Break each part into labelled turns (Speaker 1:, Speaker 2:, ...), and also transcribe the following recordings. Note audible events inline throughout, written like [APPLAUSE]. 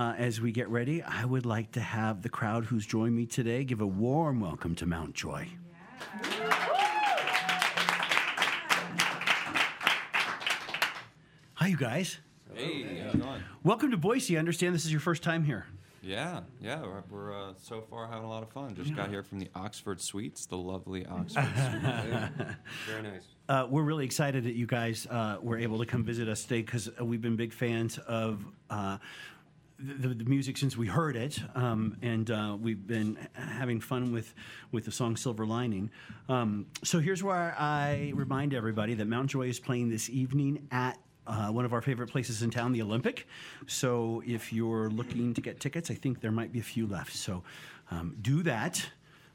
Speaker 1: Uh, as we get ready, I would like to have the crowd who's joined me today give a warm welcome to Mount Joy. Hi, you guys.
Speaker 2: Hey, how's it going?
Speaker 1: Welcome to Boise. I understand this is your first time here.
Speaker 2: Yeah, yeah, we're, we're uh, so far having a lot of fun. Just got here from the Oxford Suites, the lovely Oxford Suites. [LAUGHS]
Speaker 3: Very nice.
Speaker 1: Uh, we're really excited that you guys uh, were able to come visit us today because we've been big fans of uh, the, the music since we heard it, um, and uh, we've been having fun with with the song "Silver Lining." Um, so here's where I remind everybody that Mount Joy is playing this evening at. Uh, one of our favorite places in town, the Olympic. So, if you're looking to get tickets, I think there might be a few left. So, um, do that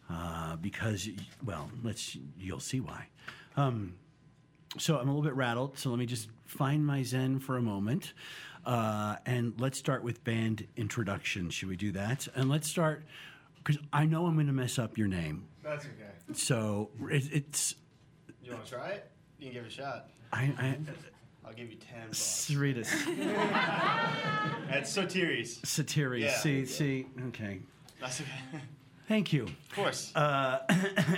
Speaker 1: uh, because, well, let's you'll see why. So I'm a little bit rattled. So let me just find my zen for a moment, uh, and let's start with band introduction. Should we do that? And let's start because I know I'm going to mess up your name.
Speaker 4: That's okay.
Speaker 1: So it, it's
Speaker 4: You want to try it? You can give it a shot.
Speaker 1: I, I
Speaker 4: I'll give you ten bucks. [LAUGHS]
Speaker 1: Saritas
Speaker 4: That's Sotiris.
Speaker 1: Satiri.
Speaker 4: Yeah.
Speaker 1: See, see. Okay.
Speaker 4: That's okay. [LAUGHS]
Speaker 1: Thank you.
Speaker 4: Of course.
Speaker 1: Uh, [COUGHS]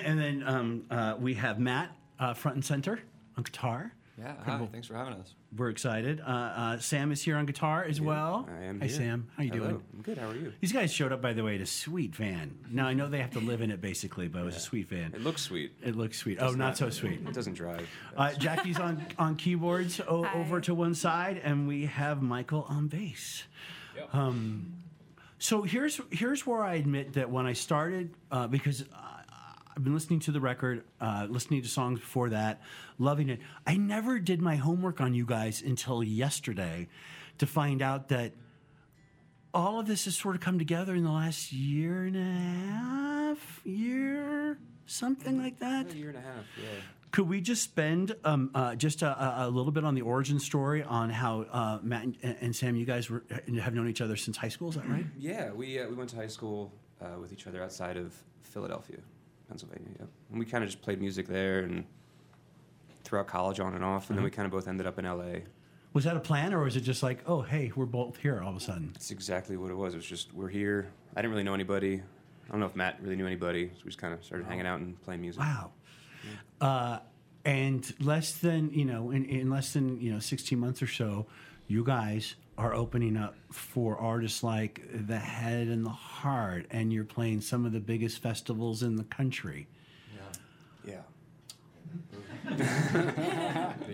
Speaker 1: and then um, uh, we have Matt uh, front and center on guitar.
Speaker 2: yeah, hi, thanks for having us.
Speaker 1: We're excited. Uh, uh, Sam is here on guitar as well.
Speaker 3: I am
Speaker 1: Hi,
Speaker 3: here.
Speaker 1: Sam. How you
Speaker 3: Hello.
Speaker 1: doing?
Speaker 3: I'm good. How are you?
Speaker 1: These guys showed up, by the way, in a sweet van. Now I know they have to live in it basically, but it was a sweet van.
Speaker 3: It looks sweet.
Speaker 1: It looks sweet. Oh, not so sweet.
Speaker 3: It doesn't drive.
Speaker 1: Uh, Jackie's on on keyboards o- over to one side, and we have Michael on bass. Um, so here's here's where I admit that when I started, uh, because uh, I've been listening to the record, uh, listening to songs before that, loving it. I never did my homework on you guys until yesterday to find out that all of this has sort of come together in the last year and a half, year, something like that.
Speaker 3: A year and a half. Yeah.
Speaker 1: Could we just spend um, uh, just a, a- little bit on the origin story on how uh, Matt and, and Sam, you guys were, have known each other since high school? Is that right?
Speaker 3: Yeah. We uh, we went to high school uh, with each other outside of Philadelphia, Pennsylvania. Yeah. And we kind of just played music there and throughout college on and off, and then we kind of both ended up in LA.
Speaker 1: Was that a plan, or was it just like, oh, hey, we're both here all of a sudden?
Speaker 3: That's exactly what it was. It was just we're here. I didn't really know anybody. I don't know if Matt really knew anybody, so we just kind of started hanging out and playing music.
Speaker 1: Wow. Uh, and less than you know, in, in less than you know, sixteen months or so, you guys are opening up for artists like the Head and the Heart, and you're playing some of the biggest festivals in the country.
Speaker 3: Yeah.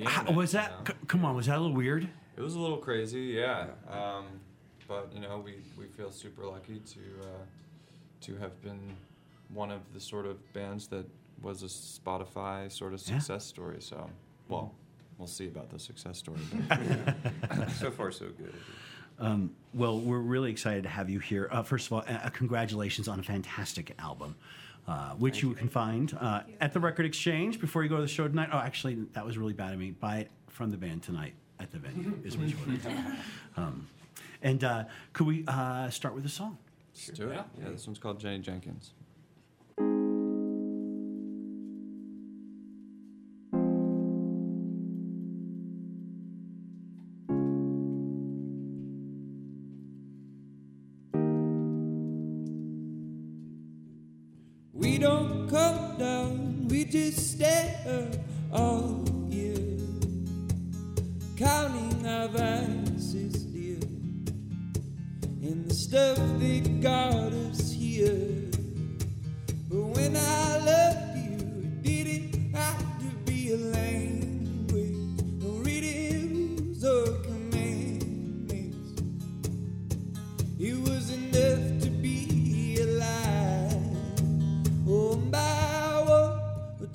Speaker 1: How- was that? c- come on, was that a little weird?
Speaker 2: It was a little crazy, yeah. Um, but you know, we, we feel super lucky to uh, to have been one of the sort of bands that was a Spotify sort of
Speaker 1: Yeah.
Speaker 2: success story. So, well, we'll see about the success story. [LAUGHS]
Speaker 3: So far, so good.
Speaker 1: Um, well, we're really excited to have you here. Uh, first of all, uh, congratulations on a fantastic album, uh, which you, can find uh, at the Record Exchange before you go to the show tonight. Oh, actually, that was really bad of me. Buy it from the band tonight at the venue, is what you want to do. Um, and uh, could we uh, start with a song?
Speaker 2: let's do it. Yeah, this one's called Jenny Jenkins.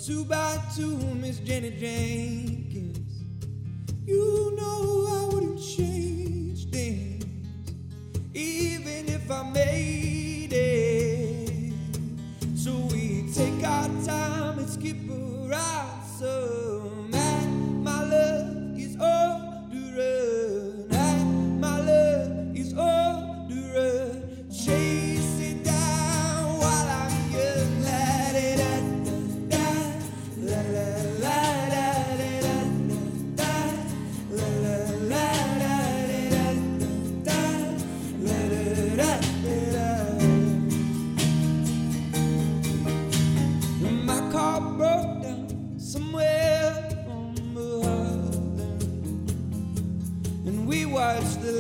Speaker 5: Two by two, Miss Jenny Jenkins. You know I wouldn't change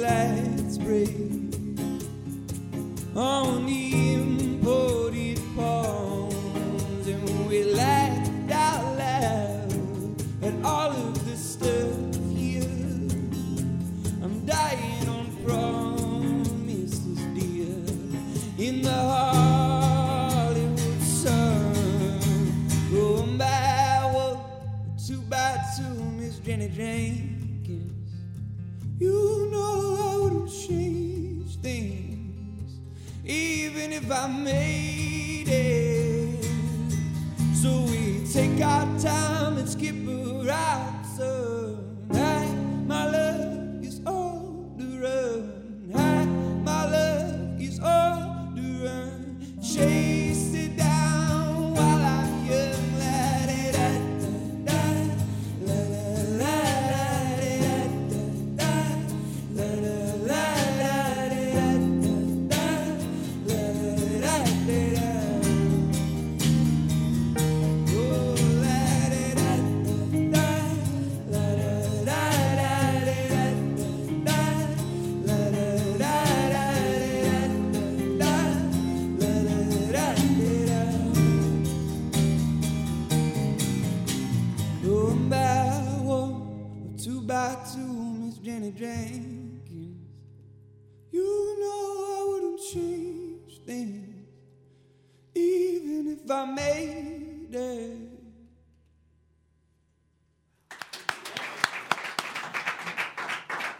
Speaker 5: lights break oh, on need.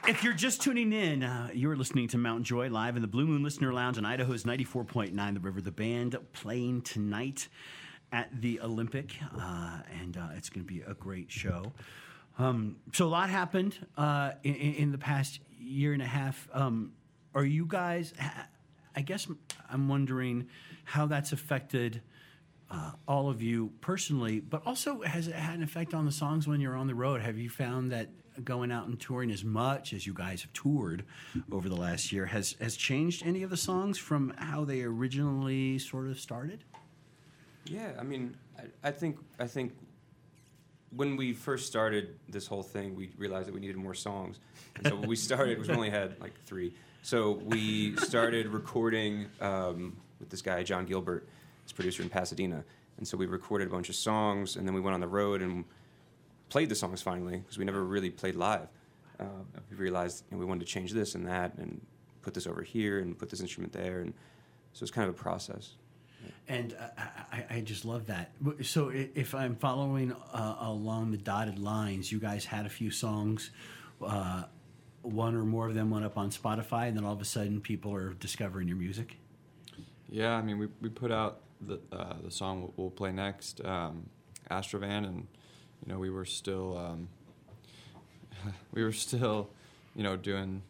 Speaker 5: If
Speaker 1: you're just tuning in, uh, you're listening to Mount Joy live in the Blue Moon Listener Lounge in Idaho's 94.9 The River. The band playing tonight at the Olympic, uh, and uh, it's going to be a great show. Um, so a lot happened uh, in, in the past year and a half. Um, are you guys? I guess I'm wondering how that's affected uh, all of you personally, but also has it had an effect on the songs when you're on the road? Have you found that going out and touring as much as you guys have toured over the last year has has changed any of the songs from how they originally sort of started?
Speaker 3: Yeah, I mean, I, I think I think when we first started this whole thing, we realized that we needed more songs, and so we started. We only had like three, so we started recording um, with this guy John Gilbert, his producer in Pasadena, and so we recorded a bunch of songs, and then we went on the road and played the songs finally because we never really played live. Uh, we realized you know, we wanted to change this and that, and put this over here, and put this instrument there, and so it's kind of a process.
Speaker 1: And uh, I, I just love that. So if I'm following uh, along the dotted lines, you guys had a few songs. Uh, one or more of them went up on Spotify, and then all of a sudden, people are discovering your music.
Speaker 2: Yeah, I mean, we, we put out the uh, the song we'll, we'll play next, um, Astrovan, and you know we were still um, [LAUGHS] we were still you know doing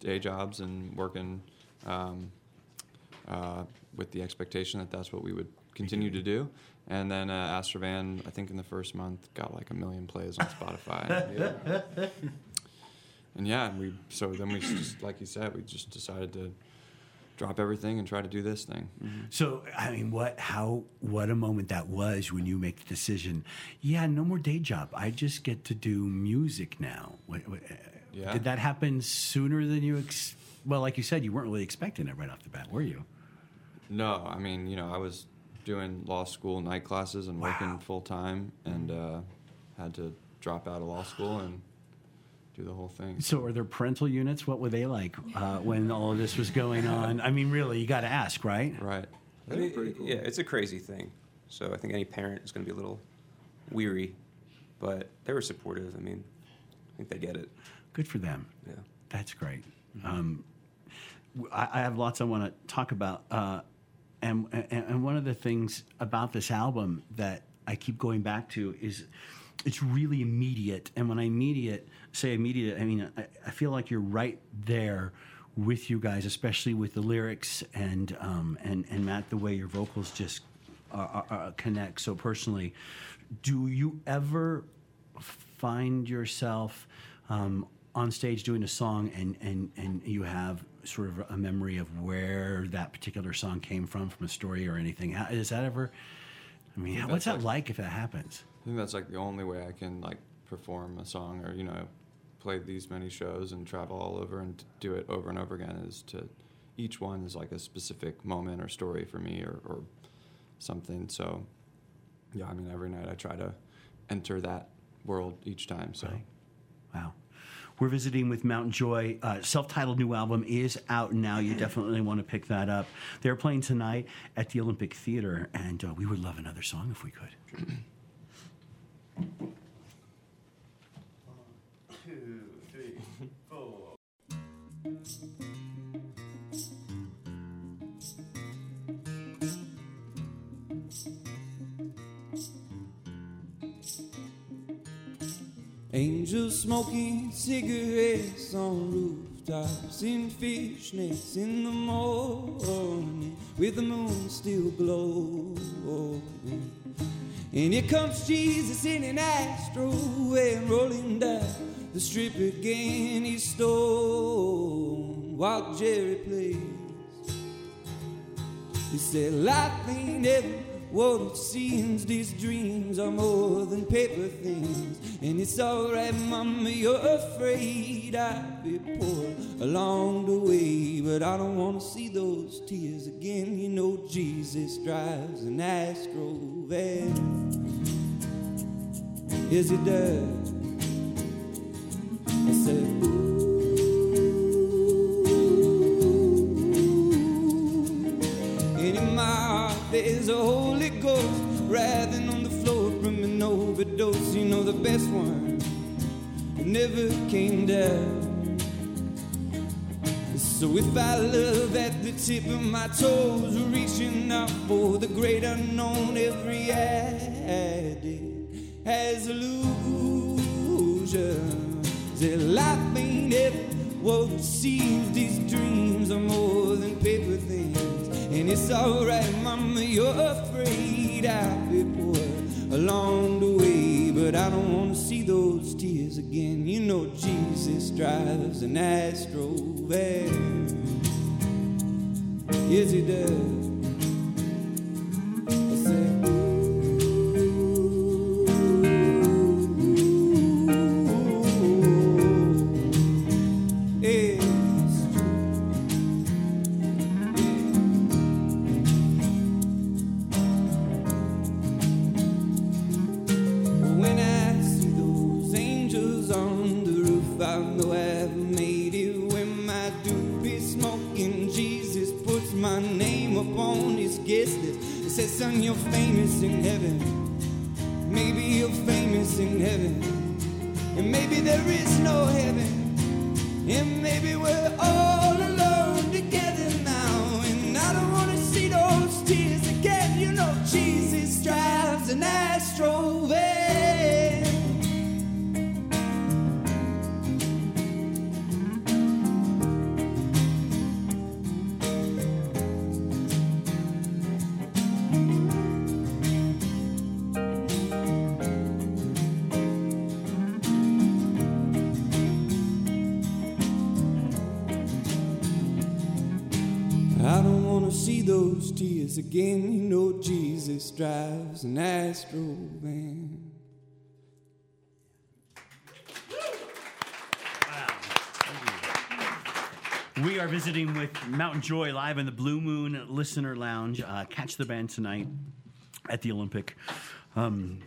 Speaker 2: day jobs and working um, uh, with the expectation that that's what we would continue to do. And then uh, Astrovan, I think in the first month, got like a million plays on Spotify. [LAUGHS] and yeah, and we so then we just like you said, we just decided to drop everything and try to do this thing.
Speaker 1: So I mean, what how what a moment that was when you make the decision. Yeah, no more day job. I just get to do music now. What, what, uh,
Speaker 2: Yeah.
Speaker 1: Did that happen sooner than you? Ex- well, like you said, you weren't really expecting it right off the bat, were you?
Speaker 2: No, I mean, you know, I was doing law school night classes and working full time, and uh, had to drop out of law school and do the whole thing.
Speaker 1: So, are there parental units? What were they like uh, when all of this was going on? I mean, really, you got to ask, right?
Speaker 2: Right.
Speaker 3: I mean, Yeah, it's a crazy thing. So I think any parent is going to be a little weary, but they were supportive. I mean, I think they get it.
Speaker 1: Good for them.
Speaker 3: Yeah.
Speaker 1: That's great. Um, w- I, I have lots I want to talk about, uh, and, and and one of the things about this album that I keep going back to is it's really immediate. And when I immediate say immediate, I mean I, I feel like you're right there with you guys, especially with the lyrics and um, and and Matt, the way your vocals just uh, uh, uh, connect so personally. Do you ever find yourself um, on stage doing a song and, and, and you have sort of a memory of where that particular song came from, from a story or anything? How, is that ever? I mean, what's that
Speaker 2: like
Speaker 1: if that happens?
Speaker 2: I think that's like the only way I can like perform a song or you know play these many shows and travel all over and do it over and over again is to each one is like a specific moment or story for me or, or something. So, yeah, I mean, every night I try to enter that world each time. So,
Speaker 1: Right. Wow. We're visiting with Mount Joy. Uh, self-titled new album is out now. You [CLEARS THROAT] definitely want to pick that up. They're playing tonight at the Olympic Theater, and uh, we would love another song if we could. [CLEARS THROAT]
Speaker 5: Angels smoking cigarettes on rooftops in fishnets in the morning with the moon still glowing. And here comes Jesus in an astro and rolling down the strip again. He stole while Jerry plays. He said, Life ain't ever what it seems. These dreams are more than paper things. And it's alright, Mama, you're afraid I'll be poor along the way. But I don't want to see those tears again. You know, Jesus drives an Astro van. Yes, he does. I said, there's a Holy Ghost writhing on the floor from an overdose. You know the best one never came down. So if I love at the tip of my toes, reaching out for the great unknown, every addict has illusion. That life ain't ever what it seems. These dreams are more than paper things. And it's alright, mama, you're afraid I'll be poor along the way. But I don't want to see those tears again. You know, Jesus drives an Astro. Yes, he does. He you're famous in heaven. Maybe you're famous in heaven. And maybe there is no heaven. I don't want to see those tears again. You know, Jesus drives an Astro van.
Speaker 1: We are visiting with Mount Joy live in the Blue Moon Listener Lounge. Uh, catch the band tonight at the Olympic. Um,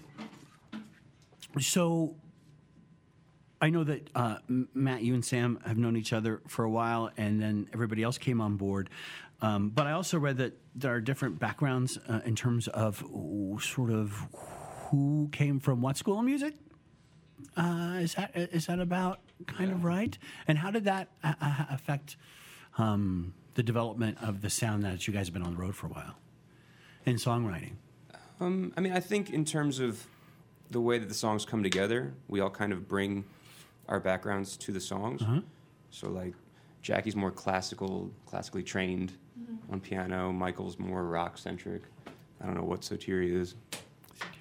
Speaker 1: so I know that uh, Matt, you and Sam have known each other for a while, and then everybody else came on board. Um, but I also read that there are different backgrounds uh, in terms of sort of who came from what school of music. Uh, is that is that about kind of right? And how did that uh, uh, affect um, the development of the sound that you guys have been on the road for a while in songwriting?
Speaker 3: Um, I mean, I think in terms of the way that the songs come together, we all kind of bring our backgrounds to the songs. So, like, Jackie's more classical, classically trained on piano. Michael's more rock centric. I don't know what Sotiri is.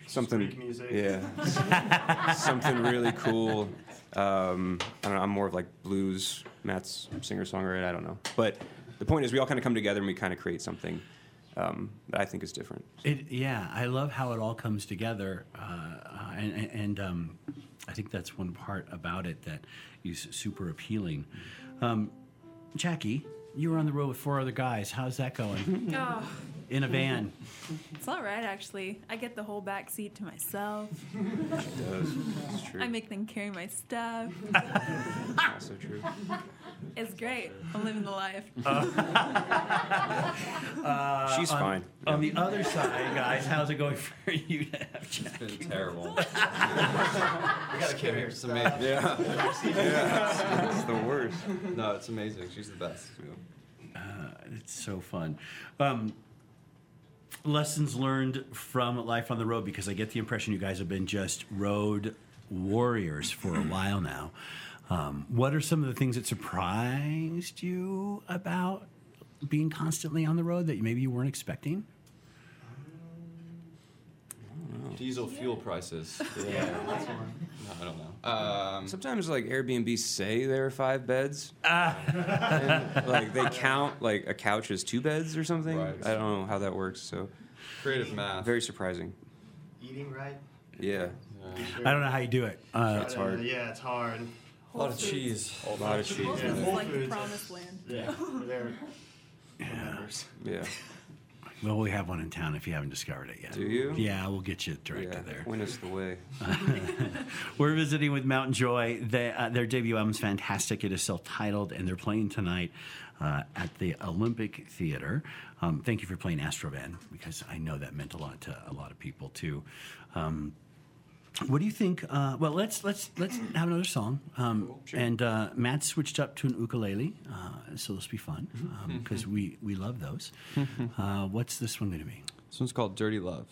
Speaker 3: Something,
Speaker 4: music.
Speaker 3: yeah, [LAUGHS] something really cool. Um, I don't know. I'm more of like blues. Matt's singer songwriter. I don't know. But the point is, we all kind of come together and we kind of create something um, that I think is different.
Speaker 1: It, yeah, I love how it all comes together, uh, uh, and, and- and um, I think that's one part about it that is super appealing. Um, Jackie, You were on the road with four other guys. How's that going? [LAUGHS]
Speaker 6: Oh,
Speaker 1: In a mm-hmm. van.
Speaker 6: it's all right, actually. I get the whole back seat to myself.
Speaker 3: It does. It's true.
Speaker 6: I make them carry my stuff. [LAUGHS]
Speaker 3: also true.
Speaker 6: It's great. I'm living the life. [LAUGHS]
Speaker 3: Uh, uh, She's
Speaker 1: on,
Speaker 3: fine.
Speaker 1: On the other side, guys, how's it going for you to have Jack?
Speaker 2: It's been terrible. [LAUGHS]
Speaker 4: We gotta come here.
Speaker 2: It's amazing. Yeah.
Speaker 3: yeah, it's the worst.
Speaker 2: No, it's amazing. She's the best.
Speaker 1: Uh, it's so fun. Um, lessons learned from life on the road because I get the impression you guys have been just road warriors for a while now. Um, what are some of the things that surprised you about being constantly on the road that maybe you weren't expecting?
Speaker 2: Diesel fuel prices. [LAUGHS]
Speaker 4: Yeah, that's one.
Speaker 2: No, I don't know. Um,
Speaker 3: Sometimes like Airbnb say there are five beds,
Speaker 1: Ah.
Speaker 3: and, like they count like a couch as two beds or something.
Speaker 2: Right.
Speaker 3: I don't know how that works. So
Speaker 2: creative math.
Speaker 3: very surprising.
Speaker 4: Eating right?
Speaker 3: Yeah,
Speaker 2: Yeah.
Speaker 1: I don't know how you do it. Uh,
Speaker 3: That's hard.
Speaker 4: Uh, yeah, it's hard.
Speaker 2: A lot of cheese.
Speaker 3: a lot of cheese.
Speaker 6: Whole
Speaker 4: Yeah.
Speaker 6: Foods is like the promised land.
Speaker 4: Yeah, they're members. [LAUGHS]
Speaker 3: Yeah.
Speaker 1: Well, we have one in town if you haven't discovered it yet.
Speaker 3: Do you?
Speaker 1: Yeah, we'll get you directed
Speaker 3: Yeah.
Speaker 1: there.
Speaker 3: Point us the way. [LAUGHS]
Speaker 1: We're visiting with Mount Joy. They, uh, their debut album is fantastic. It is self-titled, and they're playing tonight uh, at the Olympic Theater. Um, thank you for playing Astrovan because I know that meant a lot to a lot of people too. Um, what do you think? Uh, well, let's let's let's have another song. Um,
Speaker 3: Sure.
Speaker 1: And uh, Matt switched up to an ukulele, uh, so this will be fun because we we love those. [LAUGHS] Uh, what's this one going to be?
Speaker 2: This one's called Dirty Love.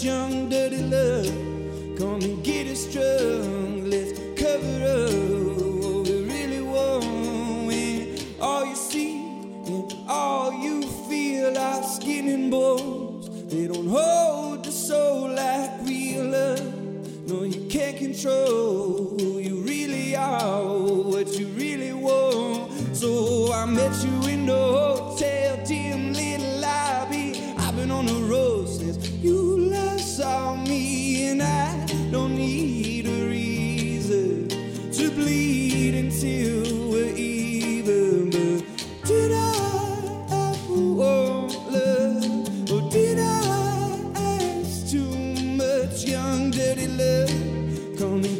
Speaker 5: Young dirty love? Come and get us drunk, and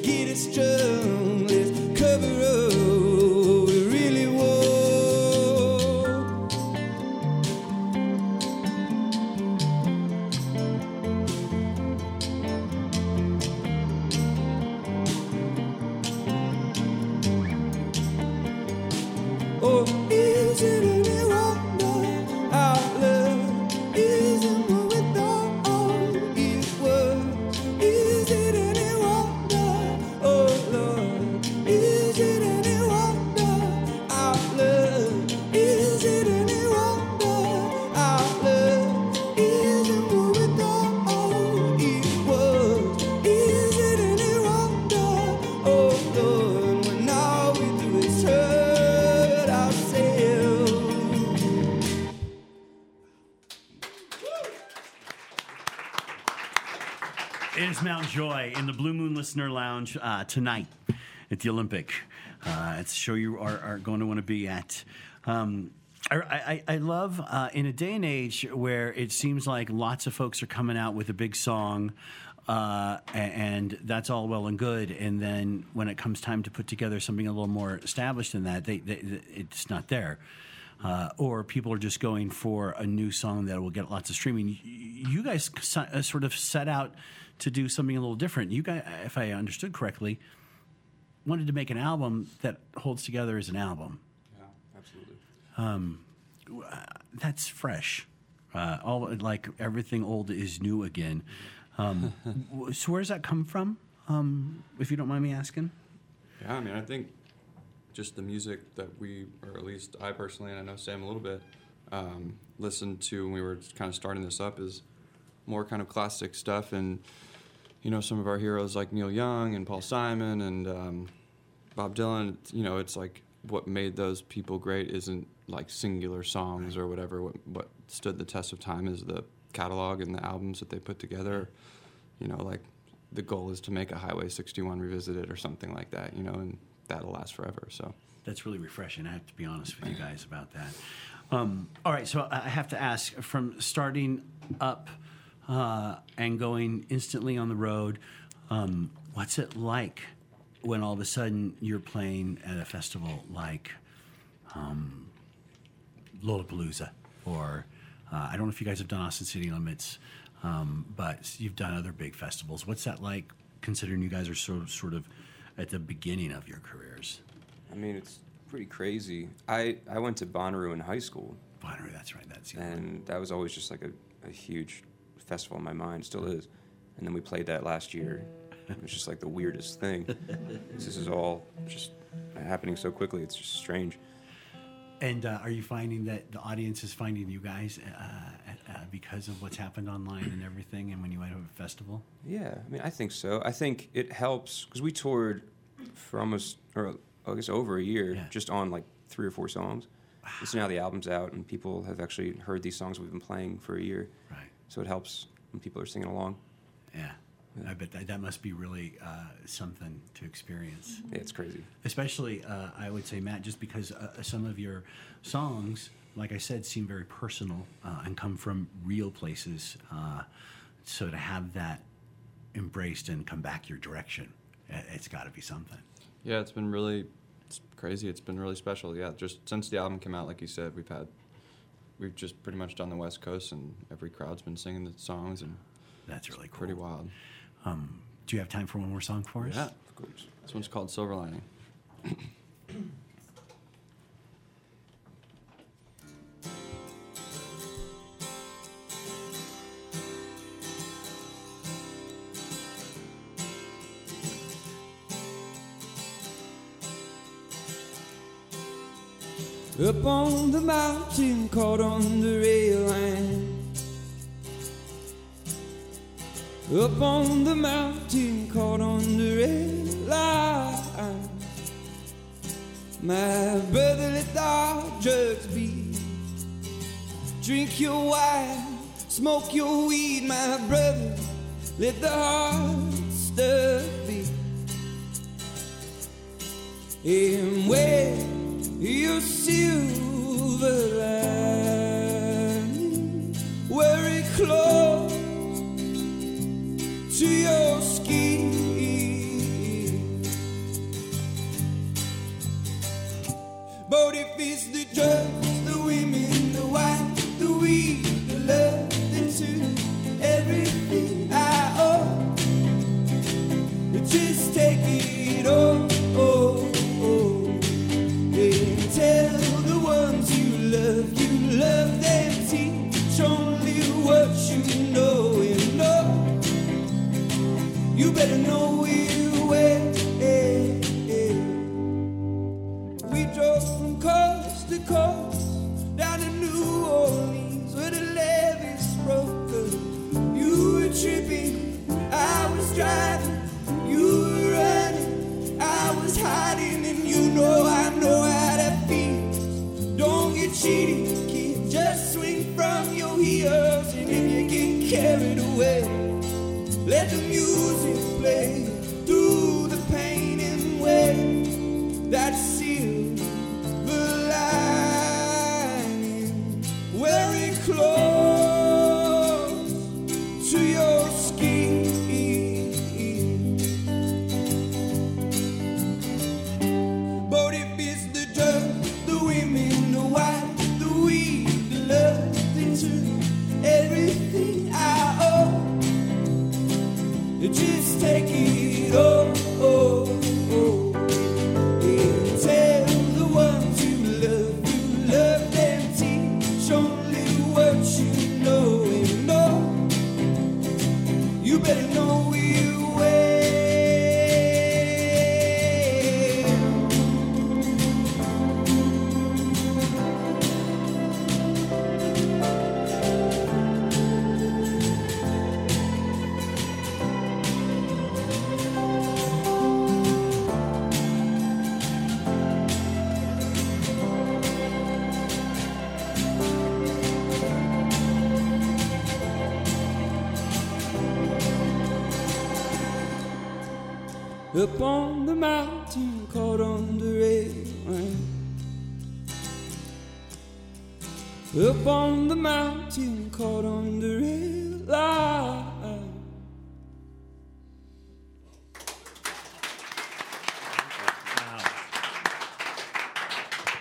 Speaker 5: It is
Speaker 1: Mount Joy in the Blue Moon Listener Lounge uh, tonight at the Olympic. Uh, it's a show you are, are going to want to be at. Um, I, I, I love uh, in a day and age where it seems like lots of folks are coming out with a big song, uh, and that's all well and good. And then when it comes time to put together something a little more established than that, they, they, it's not there. uh, or people are just going for a new song that will get lots of streaming. You guys uh, sort of set out to do something a little different. You guys, if I understood correctly, wanted to make an album that holds together as an album.
Speaker 3: Yeah, absolutely.
Speaker 1: That's fresh. Uh, all like everything old is new again. Um, [LAUGHS] so where does that come from? Um, if you don't mind me asking.
Speaker 2: Yeah, I mean, I think just the music that we, or at least I personally, and I know Sam a little bit, um, listened to when we were kind of starting this up is more kind of classic stuff. And, you know, some of our heroes like Neil Young and Paul Simon and um, Bob Dylan, you know, it's like what made those people great isn't like singular songs or whatever. What, what stood the test of time is the catalog and the albums that they put together. You know, like the goal is to make a Highway 61 revisited or something like that, you know, and that'll last forever. So,
Speaker 1: That's really refreshing. I have to be honest with you guys about that. Um, all right, so I I have to ask from starting up uh, and going instantly on the road, um, what's it like when all of a sudden you're playing at a festival like um, Lollapalooza or uh, I don't know if you guys have done Austin City Limits, um, but you've done other big festivals. What's that like considering you guys are sort of, sort of at the beginning of your careers?
Speaker 3: I mean, it's pretty crazy. I, I went to Bonnaroo in high school,
Speaker 1: Bonnaroo, that's right. That's
Speaker 3: and that was always just like a, a huge festival in my mind, still is. And then we played that last year. It was just like the weirdest thing. [LAUGHS] this is all just happening so quickly. It's just strange.
Speaker 1: And uh, are you finding that the audience is finding you guys uh, uh, because of what's happened online and everything, and when you went to a festival?
Speaker 3: Yeah, I mean, I think so. I think it helps because we toured for almost, or I guess over a year,
Speaker 1: Yeah.
Speaker 3: just on like three or four songs. And so now the album's out, and people have actually heard these songs we've been playing for a year.
Speaker 1: Right.
Speaker 3: So it helps when people are singing along.
Speaker 1: Yeah. I bet that, that must be really uh, something to experience.
Speaker 3: Yeah, it's crazy.
Speaker 1: Especially, uh, I would say, Matt, just because uh, some of your songs, like I said, seem very personal uh, and come from real places. Uh, so to have that embraced and come back your direction, uh, it's got to be something.
Speaker 2: yeah, it's been really it's crazy. It's been really special. Yeah, just since the album came out, like you said, we've had, we've just pretty much done the West Coast, and every crowd's been singing the songs, and
Speaker 1: That's really cool.
Speaker 2: pretty wild.
Speaker 1: Um, do you have time for one more song for us?
Speaker 2: Yeah.
Speaker 3: Of course.
Speaker 2: This one's called Silver Lining.
Speaker 5: Up on the mountain, caught on the rail line. Up on the mountain, caught on the rail line. My brother, let the drugs be. Drink your wine, smoke your weed, my brother. Let the hard stuff be. And where your silver lining, wear it close to your Up on the mountain, caught on the rail. Up on the mountain, caught on the rail line.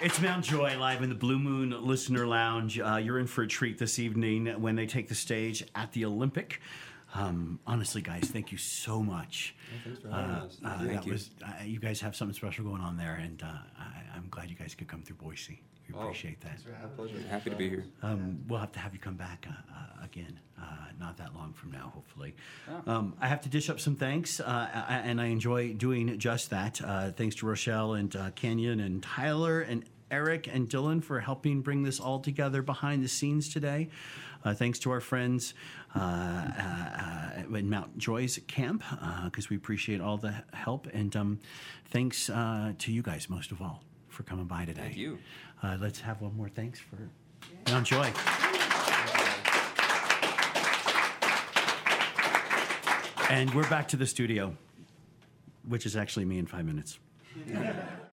Speaker 1: It's Mount Joy live in the Blue Moon Listener Lounge. Uh, you're in for a treat this evening when they take the stage at the Olympic. Um, honestly, guys, thank you so much.
Speaker 2: thanks for having us.
Speaker 1: Uh,
Speaker 3: Thank
Speaker 1: that
Speaker 3: you.
Speaker 1: was uh, you guys have something special going on there, and uh, I, I'm glad you guys could come through Boise. We
Speaker 2: Oh,
Speaker 1: appreciate that.
Speaker 2: My pleasure.
Speaker 3: Happy to be here.
Speaker 1: Um, we'll have to have you come back uh, uh, again, uh, not that long from now, hopefully. Um, I have to dish up some thanks, uh, I- and I enjoy doing just that. Uh, thanks to Rochelle and uh, Kenyon and Tyler and Eric and Dylan for helping bring this all together behind the scenes today. Uh, thanks to our friends uh, uh, uh, in Mount Joy's camp, because we appreciate all the help. And um, thanks uh, to you guys, most of all, for coming by today.
Speaker 3: Thank you.
Speaker 1: Uh, let's have one more thanks for Mount Joy. And we're back to the studio, which is actually me in five minutes. [LAUGHS]